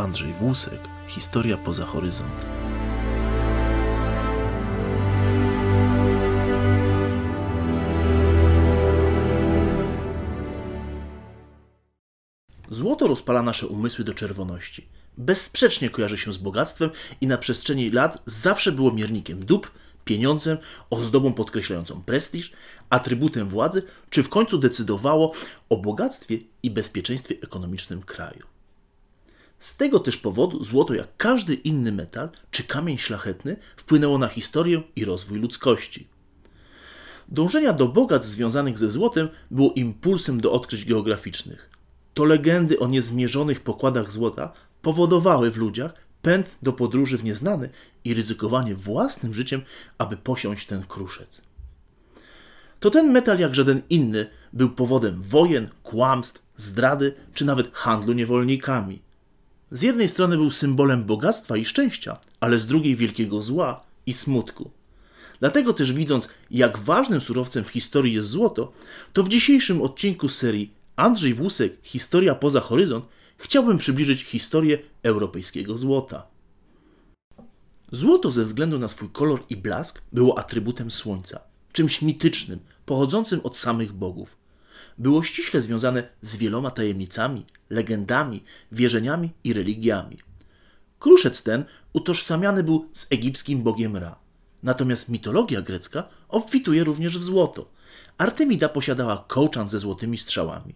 Andrzej Włusek, Historia poza horyzont. Złoto rozpala nasze umysły do czerwoności. Bezsprzecznie kojarzy się z bogactwem i na przestrzeni lat zawsze było miernikiem dóbr, pieniądzem, ozdobą podkreślającą prestiż, atrybutem władzy, czy w końcu decydowało o bogactwie i bezpieczeństwie ekonomicznym kraju. Z tego też powodu złoto, jak każdy inny metal czy kamień szlachetny, wpłynęło na historię i rozwój ludzkości. Dążenia do bogactw związanych ze złotem było impulsem do odkryć geograficznych. To legendy o niezmierzonych pokładach złota powodowały w ludziach pęd do podróży w nieznane i ryzykowanie własnym życiem, aby posiąść ten kruszec. To ten metal, jak żaden inny, był powodem wojen, kłamstw, zdrady czy nawet handlu niewolnikami. Z jednej strony był symbolem bogactwa i szczęścia, ale z drugiej wielkiego zła i smutku. Dlatego też widząc, jak ważnym surowcem w historii jest złoto, to w dzisiejszym odcinku serii Andrzej Włusek Historia poza horyzont chciałbym przybliżyć historię europejskiego złota. Złoto ze względu na swój kolor i blask było atrybutem słońca, czymś mitycznym, pochodzącym od samych bogów. Było ściśle związane z wieloma tajemnicami, legendami, wierzeniami i religiami. Kruszec ten utożsamiany był z egipskim bogiem Ra. Natomiast mitologia grecka obfituje również w złoto. Artemida posiadała kołczan ze złotymi strzałami.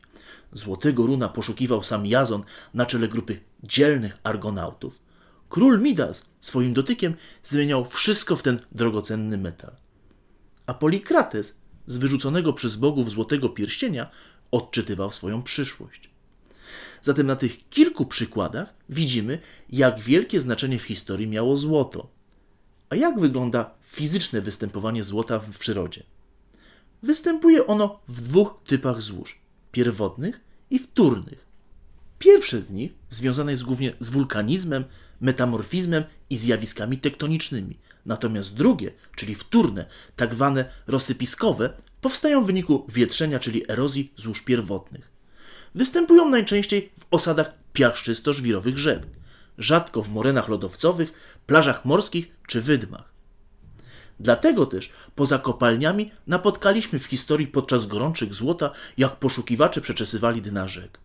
Złotego runa poszukiwał sam Jazon na czele grupy dzielnych argonautów. Król Midas swoim dotykiem zmieniał wszystko w ten drogocenny metal. A Polikrates z wyrzuconego przez bogów złotego pierścienia odczytywał swoją przyszłość. Zatem na tych kilku przykładach widzimy, jak wielkie znaczenie w historii miało złoto. A jak wygląda fizyczne występowanie złota w przyrodzie? Występuje ono w dwóch typach złóż: pierwotnych i wtórnych. Pierwsze z nich związane jest głównie z wulkanizmem, metamorfizmem i zjawiskami tektonicznymi, natomiast drugie, czyli wtórne, tak zwane rozsypiskowe, powstają w wyniku wietrzenia, czyli erozji złóż pierwotnych. Występują najczęściej w osadach piaszczysto-żwirowych rzek, rzadko w morenach lodowcowych, plażach morskich czy wydmach. Dlatego też poza kopalniami napotkaliśmy w historii podczas gorączych złota, jak poszukiwacze przeczesywali dna rzek.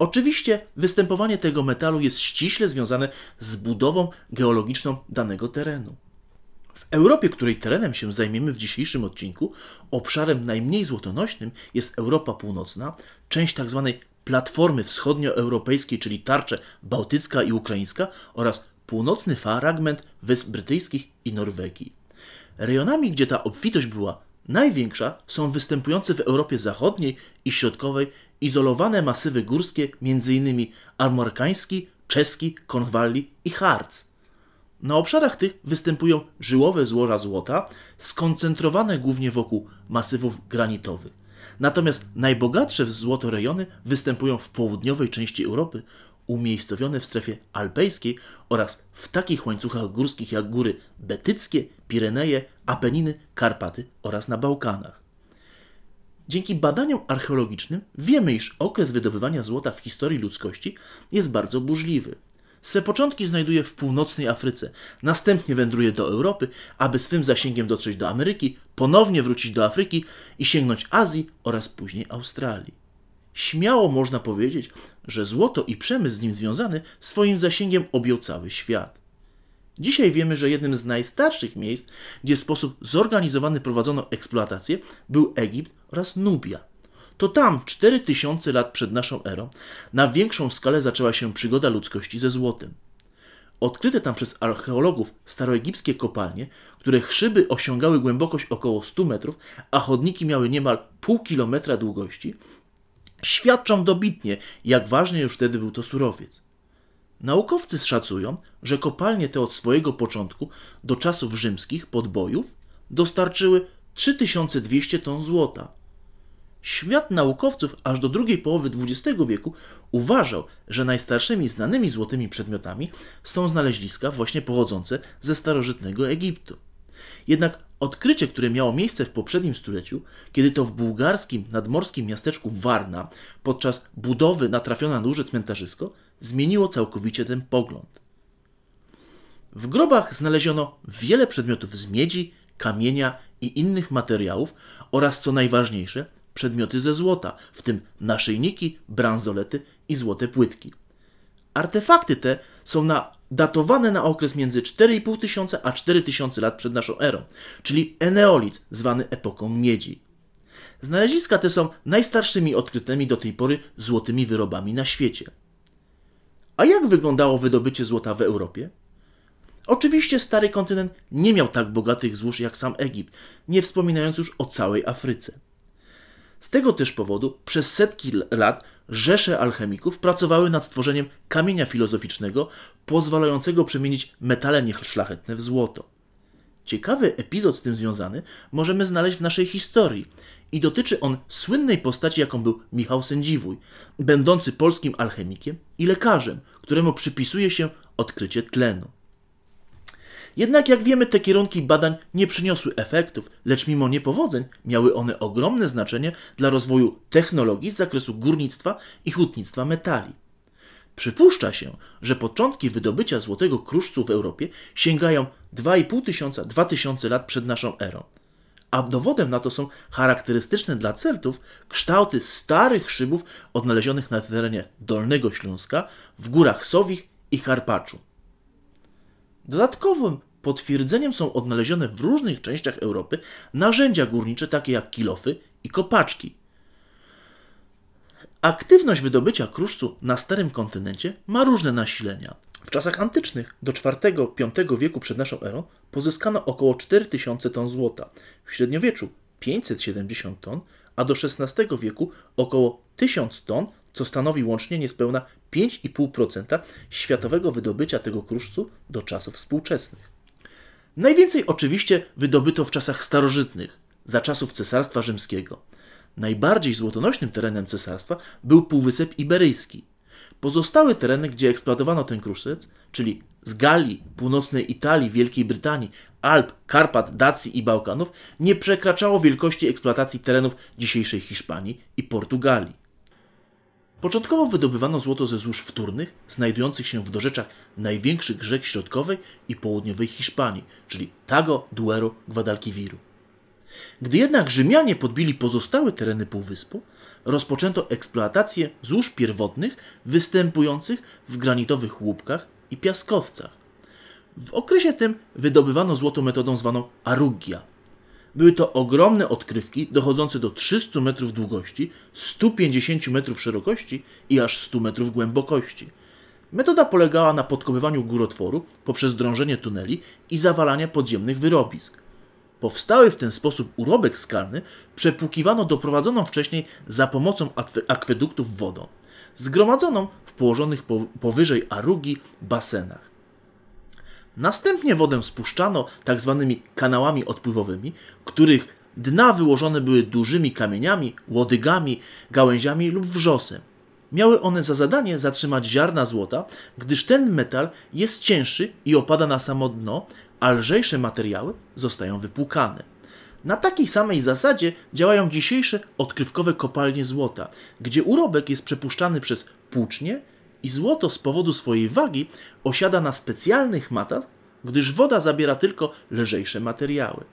Oczywiście występowanie tego metalu jest ściśle związane z budową geologiczną danego terenu. W Europie, której terenem się zajmiemy w dzisiejszym odcinku, obszarem najmniej złotonośnym jest Europa Północna, część tzw. Tak platformy wschodnioeuropejskiej, czyli tarcze bałtycka i ukraińska oraz północny fragment Wysp Brytyjskich i Norwegii. Rejonami, gdzie ta obfitość była największa, są występujące w Europie Zachodniej i Środkowej izolowane masywy górskie, m.in. armorkański, czeski, Kornwalli i Harz. Na obszarach tych występują żyłowe złoża złota, skoncentrowane głównie wokół masywów granitowych. Natomiast najbogatsze w złoto rejony występują w południowej części Europy, umiejscowione w strefie alpejskiej oraz w takich łańcuchach górskich jak góry betyckie, Pireneje, Apeniny, Karpaty oraz na Bałkanach. Dzięki badaniom archeologicznym wiemy, iż okres wydobywania złota w historii ludzkości jest bardzo burzliwy. Swe początki znajduje w północnej Afryce, następnie wędruje do Europy, aby swym zasięgiem dotrzeć do Ameryki, ponownie wrócić do Afryki i sięgnąć Azji oraz później Australii. Śmiało można powiedzieć, że złoto i przemysł z nim związany swoim zasięgiem objął cały świat. Dzisiaj wiemy, że jednym z najstarszych miejsc, gdzie w sposób zorganizowany prowadzono eksploatację, był Egipt oraz Nubia. To tam, 4000 lat przed naszą erą, na większą skalę zaczęła się przygoda ludzkości ze złotem. Odkryte tam przez archeologów staroegipskie kopalnie, których szyby osiągały głębokość około 100 metrów, a chodniki miały niemal pół kilometra długości, świadczą dobitnie, jak ważny już wtedy był to surowiec. Naukowcy szacują, że kopalnie te od swojego początku do czasów rzymskich podbojów dostarczyły 3200 ton złota. Świat naukowców aż do drugiej połowy XX wieku uważał, że najstarszymi znanymi złotymi przedmiotami są znaleziska właśnie pochodzące ze starożytnego Egiptu. Jednak odkrycie, które miało miejsce w poprzednim stuleciu, kiedy to w bułgarskim nadmorskim miasteczku Warna podczas budowy natrafiono na duże cmentarzysko, zmieniło całkowicie ten pogląd. W grobach znaleziono wiele przedmiotów z miedzi, kamienia i innych materiałów oraz, co najważniejsze, przedmioty ze złota, w tym naszyjniki, bransolety i złote płytki. Artefakty te są na, datowane na okres między 4,5 tysiąca a 4 tysiące lat przed naszą erą, czyli eneolit, zwany epoką miedzi. Znaleziska te są najstarszymi odkrytymi do tej pory złotymi wyrobami na świecie. A jak wyglądało wydobycie złota w Europie? Oczywiście stary kontynent nie miał tak bogatych złóż jak sam Egipt, nie wspominając już o całej Afryce. Z tego też powodu przez setki lat rzesze alchemików pracowały nad stworzeniem kamienia filozoficznego pozwalającego przemienić metale nieszlachetne w złoto. Ciekawy epizod z tym związany możemy znaleźć w naszej historii i dotyczy on słynnej postaci, jaką był Michał Sędziwój, będący polskim alchemikiem i lekarzem, któremu przypisuje się odkrycie tlenu. Jednak jak wiemy, te kierunki badań nie przyniosły efektów, lecz mimo niepowodzeń miały one ogromne znaczenie dla rozwoju technologii z zakresu górnictwa i hutnictwa metali. Przypuszcza się, że początki wydobycia złotego kruszcu w Europie sięgają 2,5 tysiąca, 2000 lat przed naszą erą. A dowodem na to są charakterystyczne dla Celtów kształty starych szybów odnalezionych na terenie Dolnego Śląska, w górach Sowich i Karpaczu. Dodatkowym potwierdzeniem są odnalezione w różnych częściach Europy narzędzia górnicze takie jak kilofy i kopaczki. Aktywność wydobycia kruszcu na starym kontynencie ma różne nasilenia. W czasach antycznych do IV-V wieku przed naszą erą pozyskano około 4000 ton złota, w średniowieczu 570 ton, a do XVI wieku około 1000 ton co stanowi łącznie niespełna 5,5% światowego wydobycia tego kruszcu do czasów współczesnych. Najwięcej oczywiście wydobyto w czasach starożytnych, za czasów Cesarstwa Rzymskiego. Najbardziej złotonośnym terenem cesarstwa był Półwysep Iberyjski. Pozostałe tereny, gdzie eksploatowano ten kruszec, czyli z Galii, północnej Italii, Wielkiej Brytanii, Alp, Karpat, Dacji i Bałkanów, nie przekraczało wielkości eksploatacji terenów dzisiejszej Hiszpanii i Portugalii. Początkowo wydobywano złoto ze złóż wtórnych, znajdujących się w dorzeczach największych rzek środkowej i południowej Hiszpanii, czyli Tago, Duero, Guadalquiviru. Gdy jednak Rzymianie podbili pozostałe tereny półwyspu, rozpoczęto eksploatację złóż pierwotnych występujących w granitowych łupkach i piaskowcach. W okresie tym wydobywano złoto metodą zwaną aruggia, były to ogromne odkrywki dochodzące do 300 metrów długości, 150 metrów szerokości i aż 100 metrów głębokości. Metoda polegała na podkopywaniu górotworu poprzez drążenie tuneli i zawalania podziemnych wyrobisk. Powstały w ten sposób urobek skalny przepłukiwano doprowadzoną wcześniej za pomocą akweduktów wodą, zgromadzoną w położonych powyżej arugi basenach. Następnie wodę spuszczano tak zwanymi kanałami odpływowymi, których dna wyłożone były dużymi kamieniami, łodygami, gałęziami lub wrzosem. Miały one za zadanie zatrzymać ziarna złota, gdyż ten metal jest cięższy i opada na samo dno, a lżejsze materiały zostają wypłukane. Na takiej samej zasadzie działają dzisiejsze odkrywkowe kopalnie złota, gdzie urobek jest przepuszczany przez płucznie i złoto z powodu swojej wagi osiada na specjalnych matach, gdyż woda zabiera tylko lżejsze materiały.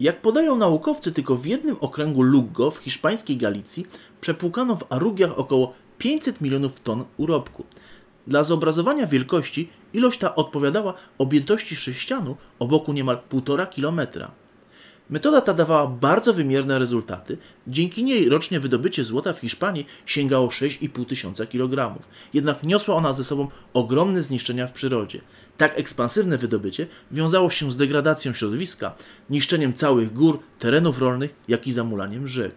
Jak podają naukowcy, tylko w jednym okręgu Lugo w hiszpańskiej Galicji przepłukano w Arugiach około 500 milionów ton urobku. Dla zobrazowania wielkości ilość ta odpowiadała objętości sześcianu o boku niemal 1,5 kilometra. Metoda ta dawała bardzo wymierne rezultaty, dzięki niej rocznie wydobycie złota w Hiszpanii sięgało 6,5 tysiąca kilogramów. Jednak niosła ona ze sobą ogromne zniszczenia w przyrodzie. Tak ekspansywne wydobycie wiązało się z degradacją środowiska, niszczeniem całych gór, terenów rolnych, jak i zamulaniem rzek.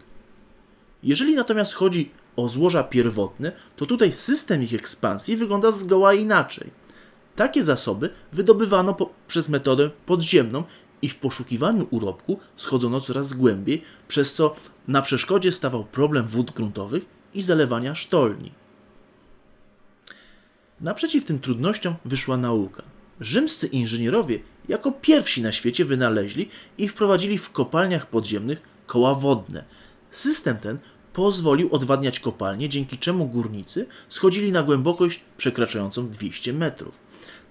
Jeżeli natomiast chodzi o złoża pierwotne, to tutaj system ich ekspansji wygląda zgoła inaczej. Takie zasoby wydobywano po, przez metodę podziemną i w poszukiwaniu urobku schodzono coraz głębiej, przez co na przeszkodzie stawał problem wód gruntowych i zalewania sztolni. Naprzeciw tym trudnościom wyszła nauka. Rzymscy inżynierowie jako pierwsi na świecie wynaleźli i wprowadzili w kopalniach podziemnych koła wodne. System ten pozwolił odwadniać kopalnie, dzięki czemu górnicy schodzili na głębokość przekraczającą 200 metrów.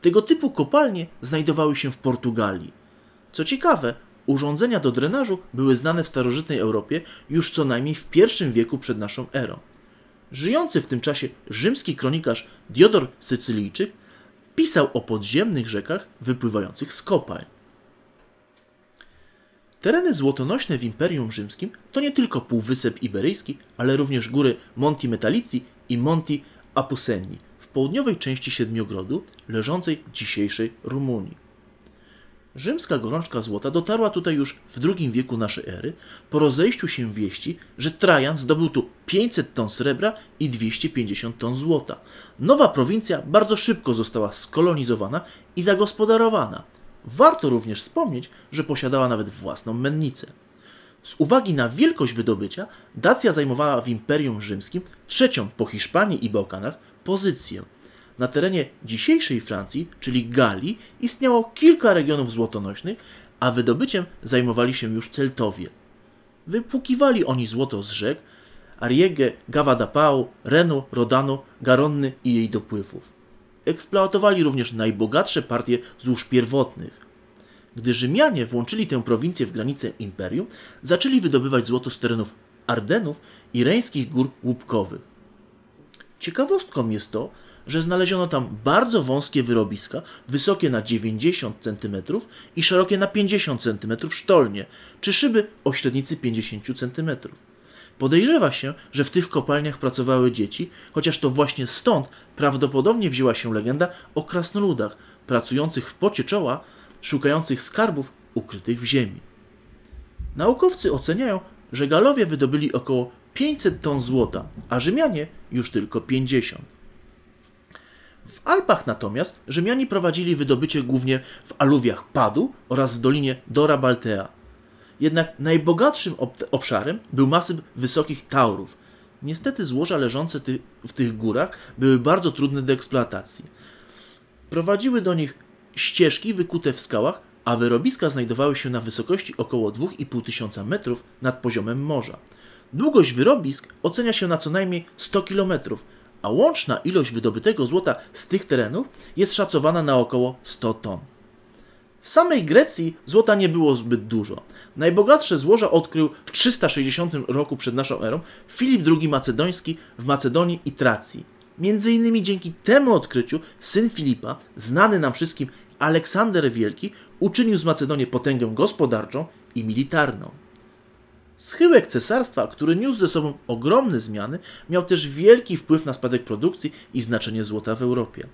Tego typu kopalnie znajdowały się w Portugalii. Co ciekawe, urządzenia do drenażu były znane w starożytnej Europie już co najmniej w I wieku przed naszą erą. Żyjący w tym czasie rzymski kronikarz Diodor Sycylijczyk pisał o podziemnych rzekach wypływających z kopalń. Tereny złotonośne w Imperium Rzymskim to nie tylko Półwysep Iberyjski, ale również góry Monti Metallici i Monti Apuseni w południowej części Siedmiogrodu, leżącej w dzisiejszej Rumunii. Rzymska gorączka złota dotarła tutaj już w II wieku naszej ery, po rozejściu się wieści, że Trajan zdobył tu 500 ton srebra i 250 ton złota. Nowa prowincja bardzo szybko została skolonizowana i zagospodarowana. Warto również wspomnieć, że posiadała nawet własną mennicę. Z uwagi na wielkość wydobycia, Dacja zajmowała w Imperium Rzymskim trzecią po Hiszpanii i Bałkanach pozycję. Na terenie dzisiejszej Francji, czyli Galii, istniało kilka regionów złotonośnych, a wydobyciem zajmowali się już Celtowie. Wypłukiwali oni złoto z rzek Ariege, Gavadapau, Renu, Rodanu, Garonny i jej dopływów. Eksploatowali również najbogatsze partie złóż pierwotnych. Gdy Rzymianie włączyli tę prowincję w granice imperium, zaczęli wydobywać złoto z terenów Ardenów i reńskich gór łupkowych. Ciekawostką jest to, że znaleziono tam bardzo wąskie wyrobiska, wysokie na 90 cm i szerokie na 50 cm sztolnie, czy szyby o średnicy 50 cm. Podejrzewa się, że w tych kopalniach pracowały dzieci, chociaż to właśnie stąd prawdopodobnie wzięła się legenda o krasnoludach, pracujących w pocie czoła, szukających skarbów ukrytych w ziemi. Naukowcy oceniają, że Galowie wydobyli około 500 ton złota, a Rzymianie już tylko 50. W Alpach natomiast Rzymianie prowadzili wydobycie głównie w aluwiach Padu oraz w dolinie Dora Baltea. Jednak najbogatszym obszarem był masyw wysokich taurów. Niestety złoża leżące ty w tych górach były bardzo trudne do eksploatacji. Prowadziły do nich ścieżki wykute w skałach, a wyrobiska znajdowały się na wysokości około 2,5 tysiąca metrów nad poziomem morza. Długość wyrobisk ocenia się na co najmniej 100 kilometrów, a łączna ilość wydobytego złota z tych terenów jest szacowana na około 100 ton. W samej Grecji złota nie było zbyt dużo. Najbogatsze złoża odkrył w 360 roku przed naszą erą Filip II Macedoński w Macedonii i Tracji. Między innymi dzięki temu odkryciu syn Filipa, znany nam wszystkim Aleksander Wielki, uczynił z Macedonii potęgę gospodarczą i militarną. Schyłek cesarstwa, który niósł ze sobą ogromne zmiany, miał też wielki wpływ na spadek produkcji i znaczenie złota w Europie.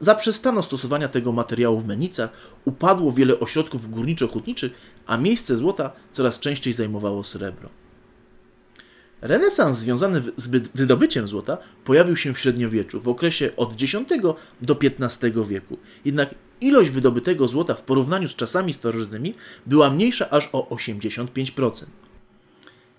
Zaprzestano stosowania tego materiału w menicach, upadło wiele ośrodków górniczo-hutniczych, a miejsce złota coraz częściej zajmowało srebro. Renesans związany z wydobyciem złota pojawił się w średniowieczu, w okresie od X do XV wieku. Jednak ilość wydobytego złota w porównaniu z czasami starożytnymi była mniejsza aż o 85%.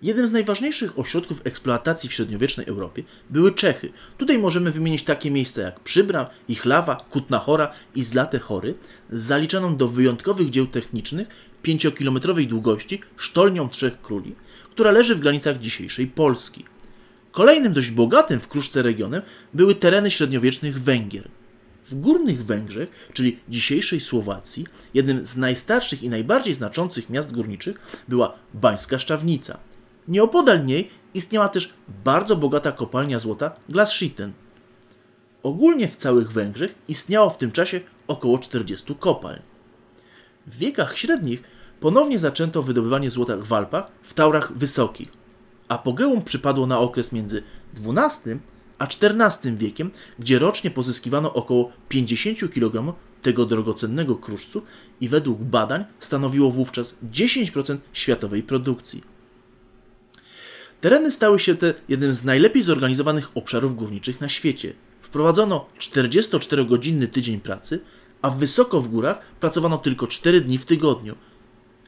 Jednym z najważniejszych ośrodków eksploatacji w średniowiecznej Europie były Czechy. Tutaj możemy wymienić takie miejsca jak Przybram, Ichlawa, Kutna Chora i Zlate Chory, z zaliczoną do wyjątkowych dzieł technicznych 5-kilometrowej długości Sztolnią Trzech Króli, która leży w granicach dzisiejszej Polski. Kolejnym dość bogatym w kruszce regionem były tereny średniowiecznych Węgier. W Górnych Węgrzech, czyli dzisiejszej Słowacji, jednym z najstarszych i najbardziej znaczących miast górniczych była Bańska Szczawnica – Nieopodal niej istniała też bardzo bogata kopalnia złota Glasschitten. Ogólnie w całych Węgrzech istniało w tym czasie około 40 kopalń. W wiekach średnich ponownie zaczęto wydobywanie złota w Alpach w taurach wysokich. Apogeum przypadło na okres między XII a XIV wiekiem, gdzie rocznie pozyskiwano około 50 kg tego drogocennego kruszcu i według badań stanowiło wówczas 10% światowej produkcji. Tereny stały się te jednym z najlepiej zorganizowanych obszarów górniczych na świecie. Wprowadzono 44-godzinny tydzień pracy, a wysoko w górach pracowano tylko 4 dni w tygodniu,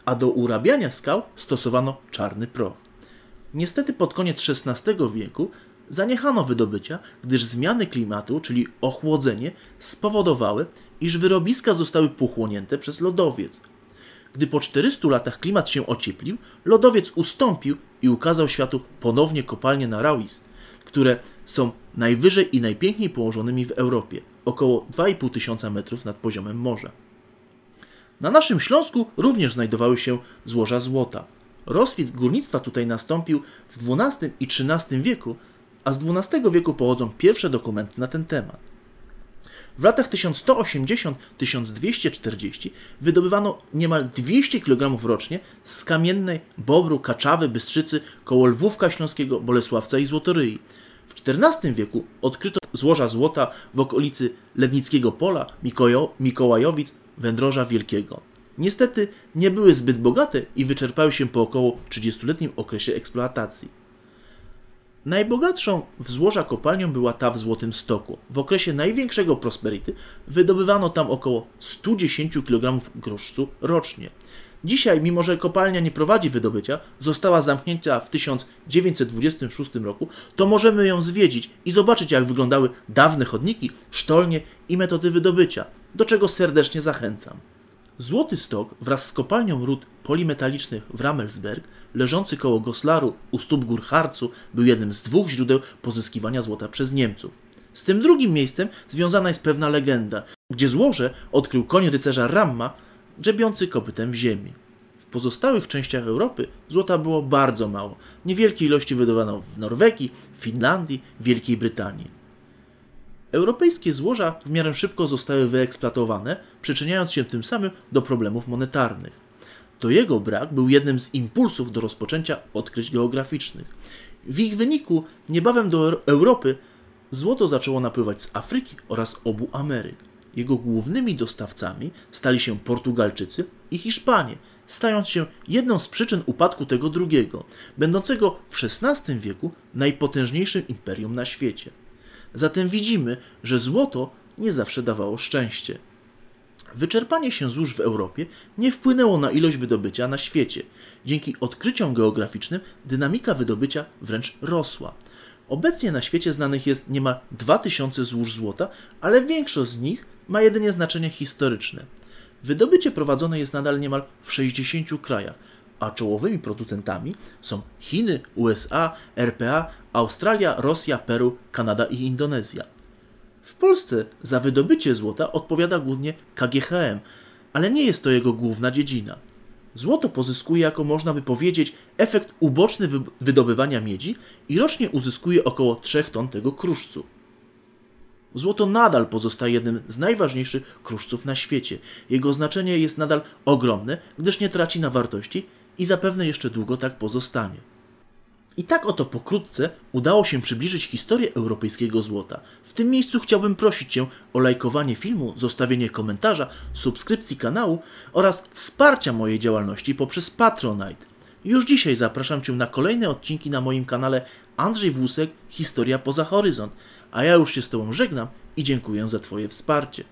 a do urabiania skał stosowano czarny proch. Niestety pod koniec XVI wieku zaniechano wydobycia, gdyż zmiany klimatu, czyli ochłodzenie, spowodowały, iż wyrobiska zostały pochłonięte przez lodowiec. Gdy po 400 latach klimat się ocieplił, lodowiec ustąpił i ukazał światu ponownie kopalnie na Rauis, które są najwyżej i najpiękniej położonymi w Europie, około 2,5 tysiąca metrów nad poziomem morza. Na naszym Śląsku również znajdowały się złoża złota. Rozkwit górnictwa tutaj nastąpił w XII i XIII wieku, a z XII wieku pochodzą pierwsze dokumenty na ten temat. W latach 1180-1240 wydobywano niemal 200 kg rocznie z kamiennej Bobru, Kaczawy, Bystrzycy, koło Lwówka Śląskiego, Bolesławca i Złotoryi. W XIV wieku odkryto złoża złota w okolicy Lednickiego Pola, Mikojo, Mikołajowic, Wędroża Wielkiego. Niestety nie były zbyt bogate i wyczerpały się po około 30-letnim okresie eksploatacji. Najbogatszą w złoża kopalnią była ta w Złotym Stoku. W okresie największego prosperity wydobywano tam około 110 kg gruszcu rocznie. Dzisiaj, mimo że kopalnia nie prowadzi wydobycia, została zamknięta w 1926 roku, to możemy ją zwiedzić i zobaczyć, jak wyglądały dawne chodniki, sztolnie i metody wydobycia, do czego serdecznie zachęcam. Złoty Stok wraz z kopalnią ród polimetalicznych w Ramelsberg, leżący koło Goslaru u stóp gór Harcu, był jednym z dwóch źródeł pozyskiwania złota przez Niemców. Z tym drugim miejscem związana jest pewna legenda, gdzie złoże odkrył koń rycerza Ramma, grzebiący kopytem w ziemi. W pozostałych częściach Europy złota było bardzo mało. Niewielkie ilości wydawano w Norwegii, Finlandii, Wielkiej Brytanii. Europejskie złoża w miarę szybko zostały wyeksploatowane, przyczyniając się tym samym do problemów monetarnych. To jego brak był jednym z impulsów do rozpoczęcia odkryć geograficznych. W ich wyniku niebawem do Europy złoto zaczęło napływać z Afryki oraz obu Ameryk. Jego głównymi dostawcami stali się Portugalczycy i Hiszpanie, stając się jedną z przyczyn upadku tego drugiego, będącego w XVI wieku najpotężniejszym imperium na świecie. Zatem widzimy, że złoto nie zawsze dawało szczęście. Wyczerpanie się złóż w Europie nie wpłynęło na ilość wydobycia na świecie. Dzięki odkryciom geograficznym dynamika wydobycia wręcz rosła. Obecnie na świecie znanych jest niemal 2000 złóż złota, ale większość z nich ma jedynie znaczenie historyczne. Wydobycie prowadzone jest nadal niemal w 60 krajach, a czołowymi producentami są Chiny, USA, RPA, Australia, Rosja, Peru, Kanada i Indonezja. W Polsce za wydobycie złota odpowiada głównie KGHM, ale nie jest to jego główna dziedzina. Złoto pozyskuje, jako można by powiedzieć, efekt uboczny wydobywania miedzi i rocznie uzyskuje około 3 ton tego kruszcu. Złoto nadal pozostaje jednym z najważniejszych kruszców na świecie. Jego znaczenie jest nadal ogromne, gdyż nie traci na wartości i zapewne jeszcze długo tak pozostanie. I tak oto pokrótce udało się przybliżyć historię europejskiego złota. W tym miejscu chciałbym prosić Cię o lajkowanie filmu, zostawienie komentarza, subskrypcji kanału oraz wsparcia mojej działalności poprzez Patronite. Już dzisiaj zapraszam Cię na kolejne odcinki na moim kanale Andrzej Włusek Historia poza horyzont, a ja już się z Tobą żegnam i dziękuję za Twoje wsparcie.